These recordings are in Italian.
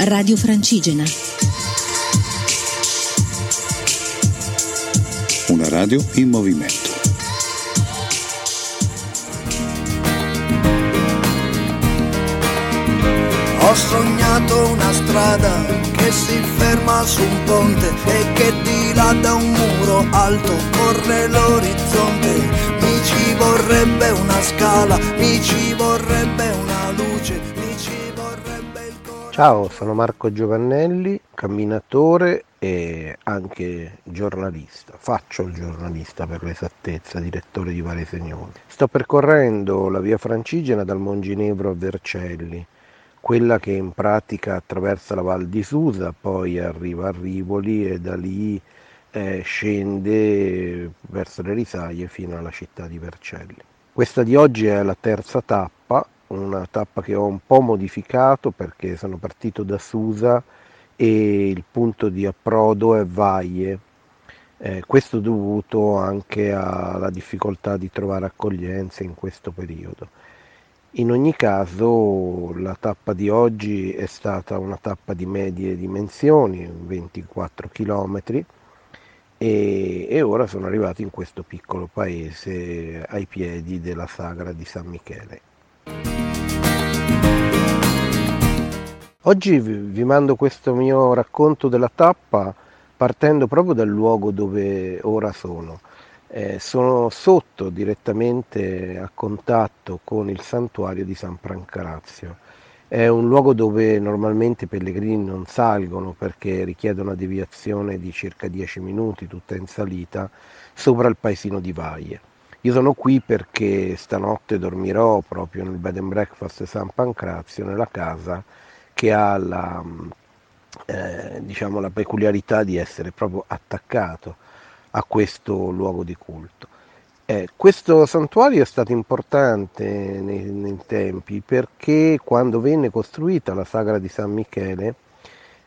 Radio Francigena. Una radio in movimento. Ho sognato una strada che si ferma su un ponte e che di là da un muro alto corre l'orizzonte. Mi ci vorrebbe una scala, mi ci vorrebbe una luce, Ciao, sono Marco Giovannelli, camminatore e anche giornalista. Faccio il giornalista per l'esattezza, direttore di Vale Segnoli. Sto percorrendo la via Francigena dal Monginevro a Vercelli quella che in pratica attraversa la Val di Susa, poi arriva a Rivoli e da lì eh, scende verso le risaie fino alla città di Vercelli. Questa di oggi è la terza tappa, una tappa che ho un po' modificato perché sono partito da Susa e il punto di approdo è Vaie. Eh, questo dovuto anche alla difficoltà di trovare accoglienza in questo periodo. In ogni caso la tappa di oggi è stata una tappa di medie dimensioni, 24 km, e, e ora sono arrivato in questo piccolo paese ai piedi della sagra di San Michele. Oggi vi mando questo mio racconto della tappa partendo proprio dal luogo dove ora sono. Eh, sono sotto direttamente a contatto con il santuario di San Pancrazio. È un luogo dove normalmente i pellegrini non salgono perché richiede una deviazione di circa 10 minuti, tutta in salita, sopra il paesino di Vaie. Io sono qui perché stanotte dormirò proprio nel bed and breakfast San Pancrazio, nella casa che ha la, eh, diciamo, la peculiarità di essere proprio attaccato a questo luogo di culto. Eh, questo santuario è stato importante nei, nei, tempi perché quando venne costruita la sagra di San Michele,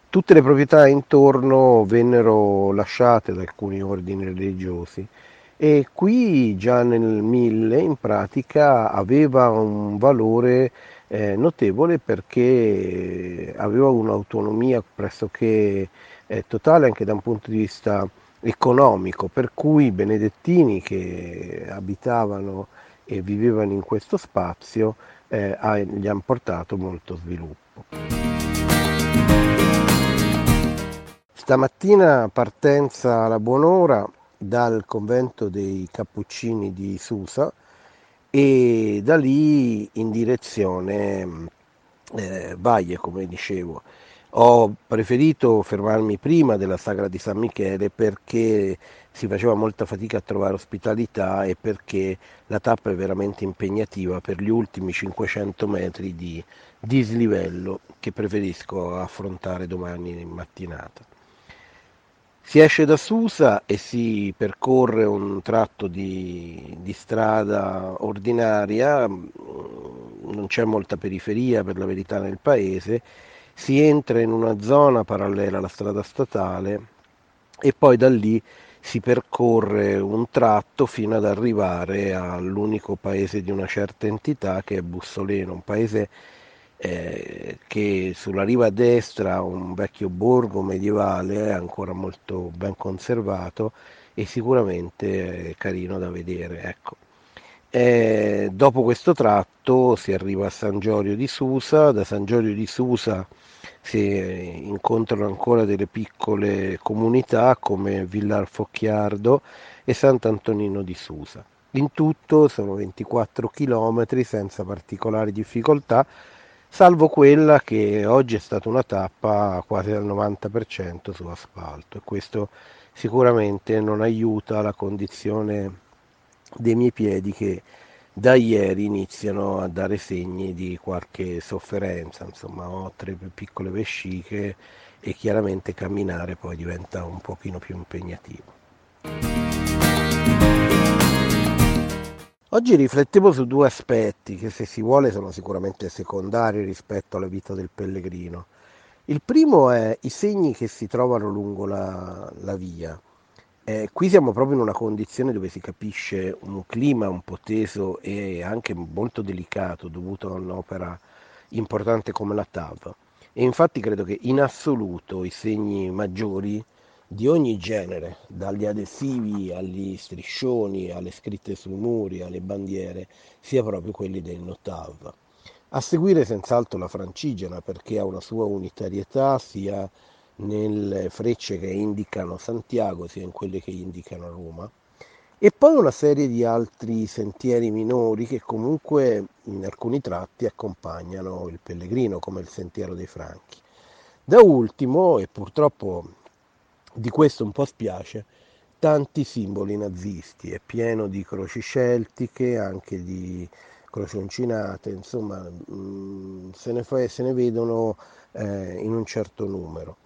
tutte le proprietà intorno vennero lasciate da alcuni ordini religiosi e qui già nel 1000 in pratica aveva un valore eh, notevole perché aveva un'autonomia pressoché eh, totale anche da un punto di vista economico, per cui i benedettini che abitavano e vivevano in questo spazio eh, gli hanno portato molto sviluppo. Stamattina partenza alla buon'ora dal convento dei Cappuccini di Susa e da lì in direzione eh, Valle, come dicevo. Ho preferito fermarmi prima della sagra di San Michele perché si faceva molta fatica a trovare ospitalità e perché la tappa è veramente impegnativa per gli ultimi 500 metri di dislivello che preferisco affrontare domani in mattinata. Si esce da Susa e si percorre un tratto di, di strada ordinaria, non c'è molta periferia per la verità nel paese, si entra in una zona parallela alla strada statale e poi da lì si percorre un tratto fino ad arrivare all'unico paese di una certa entità che è Bussoleno, un paese eh, che sulla riva destra un vecchio borgo medievale ancora molto ben conservato e sicuramente carino da vedere. Ecco. Eh, dopo questo tratto si arriva a San Giorgio di Susa, da San Giorgio di Susa si incontrano ancora delle piccole comunità come Villar Focchiardo e Sant'Antonino di Susa. In tutto sono 24 km senza particolari difficoltà, salvo quella che oggi è stata una tappa quasi al 90% su asfalto e questo sicuramente non aiuta la condizione dei miei piedi che da ieri iniziano a dare segni di qualche sofferenza, insomma ho tre piccole vesciche e chiaramente camminare poi diventa un pochino più impegnativo. Oggi riflettevo su due aspetti che se si vuole sono sicuramente secondari rispetto alla vita del pellegrino. Il primo è i segni che si trovano lungo la, la via eh, qui siamo proprio in una condizione dove si capisce un clima un po' teso e anche molto delicato dovuto a un'opera importante come la TAV. e infatti credo che in assoluto i segni maggiori di ogni genere, dagli adesivi agli striscioni, alle scritte sui muri, alle bandiere, sia proprio quelli del Notav. A seguire senz'altro la francigena perché ha una sua unitarietà sia nelle frecce che indicano Santiago sia in quelle che indicano Roma e poi una serie di altri sentieri minori che comunque in alcuni tratti accompagnano il pellegrino come il sentiero dei Franchi. Da ultimo, e purtroppo di questo un po' spiace, tanti simboli nazisti, è pieno di croci celtiche, anche di croci uncinate, insomma mm, se, ne fa, se, ne vedono eh, in un certo numero.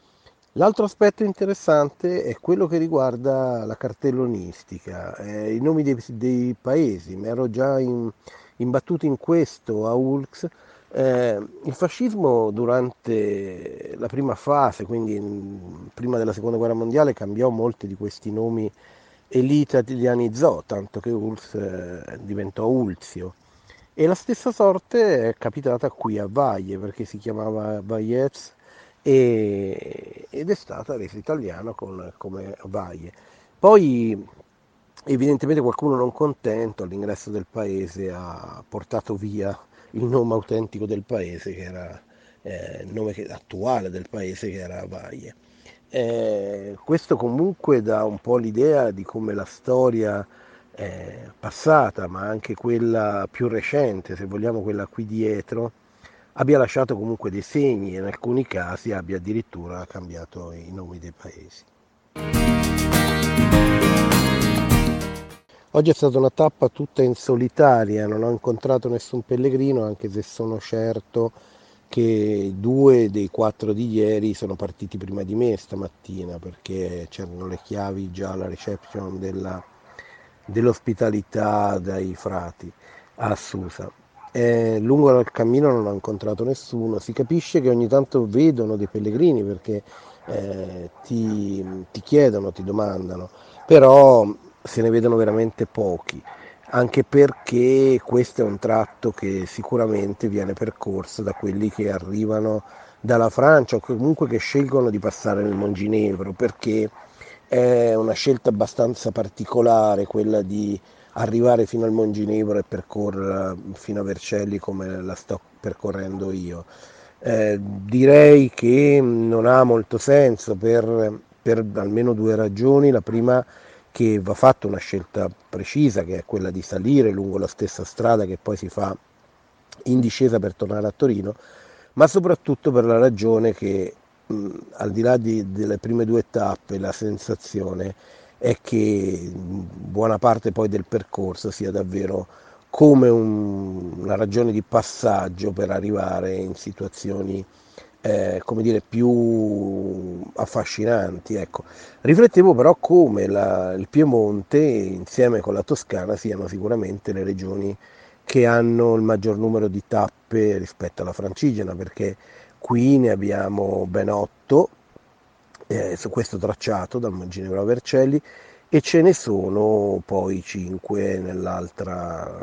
L'altro aspetto interessante è quello che riguarda la cartellonistica, eh, i nomi dei, dei paesi, mi ero già in, imbattuto in questo a Ulx eh, il fascismo durante la prima fase, quindi in, prima della seconda guerra mondiale, cambiò molti di questi nomi e li italianizzò, tanto che Urs eh, diventò Ulzio. E la stessa sorte è capitata qui a Valle, perché si chiamava Vallez e, ed è stata resa italiana con, come Valle. Poi evidentemente qualcuno non contento all'ingresso del paese ha portato via il nome autentico del paese, che era eh, il nome attuale del paese, che era Valle. Eh, questo comunque dà un po' l'idea di come la storia eh, passata, ma anche quella più recente, se vogliamo quella qui dietro, abbia lasciato comunque dei segni e in alcuni casi abbia addirittura cambiato i nomi dei paesi. Oggi è stata una tappa tutta in solitaria, non ho incontrato nessun pellegrino, anche se sono certo che due dei quattro di ieri sono partiti prima di me stamattina perché c'erano le chiavi già alla reception della, dell'ospitalità dai frati a Susa. E lungo il cammino non ho incontrato nessuno, si capisce che ogni tanto vedono dei pellegrini perché eh, ti, ti chiedono, ti domandano, però se ne vedono veramente pochi, anche perché questo è un tratto che sicuramente viene percorso da quelli che arrivano dalla Francia o comunque che scelgono di passare nel Monginevro, perché è una scelta abbastanza particolare quella di arrivare fino al Monginevro e percorrere fino a Vercelli come la sto percorrendo io. Eh, direi che non ha molto senso per, per almeno due ragioni. La prima che va fatta una scelta precisa, che è quella di salire lungo la stessa strada che poi si fa in discesa per tornare a Torino, ma soprattutto per la ragione che mh, al di là di, delle prime due tappe la sensazione è che buona parte poi del percorso sia davvero come un, una ragione di passaggio per arrivare in situazioni eh, come dire, più affascinanti. Ecco. Riflettevo però come la, il Piemonte insieme con la Toscana siano sicuramente le regioni che hanno il maggior numero di tappe rispetto alla Francigena, perché qui ne abbiamo ben otto eh, su questo tracciato dal Monginevro a Vercelli e ce ne sono poi cinque dall'altra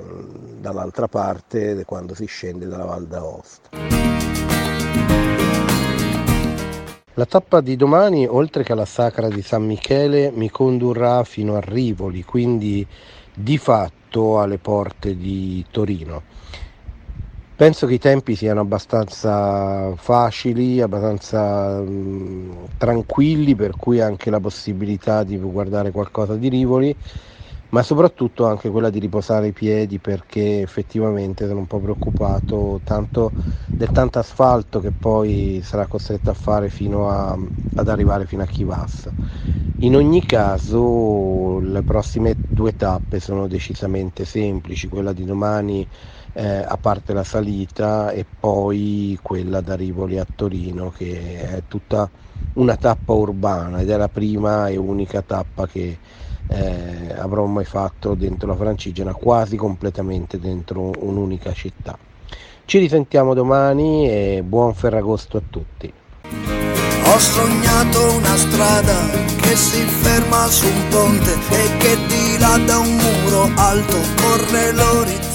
parte quando si scende dalla Val d'Aosta. La tappa di domani, oltre che alla Sacra di San Michele, mi condurrà fino a Rivoli, quindi di fatto alle porte di Torino. Penso che i tempi siano abbastanza facili, abbastanza mh, mm, tranquilli, per cui anche la possibilità di guardare qualcosa di Rivoli ma soprattutto anche quella di riposare i piedi perché effettivamente sono un po' preoccupato tanto del tanto asfalto che poi sarà costretto a fare fino a, ad arrivare fino a Chivassa. In ogni caso le prossime due tappe sono decisamente semplici, quella di domani eh, a parte la salita e poi quella da Rivoli a Torino che è tutta una tappa urbana ed è la prima e unica tappa che eh, avrò mai fatto dentro la Francigena, quasi completamente dentro un'unica città. Ci risentiamo domani e buon Ferragosto a tutti. Ho sognato una strada che si ferma su un ponte e che di là da un muro alto corre l'orizzonte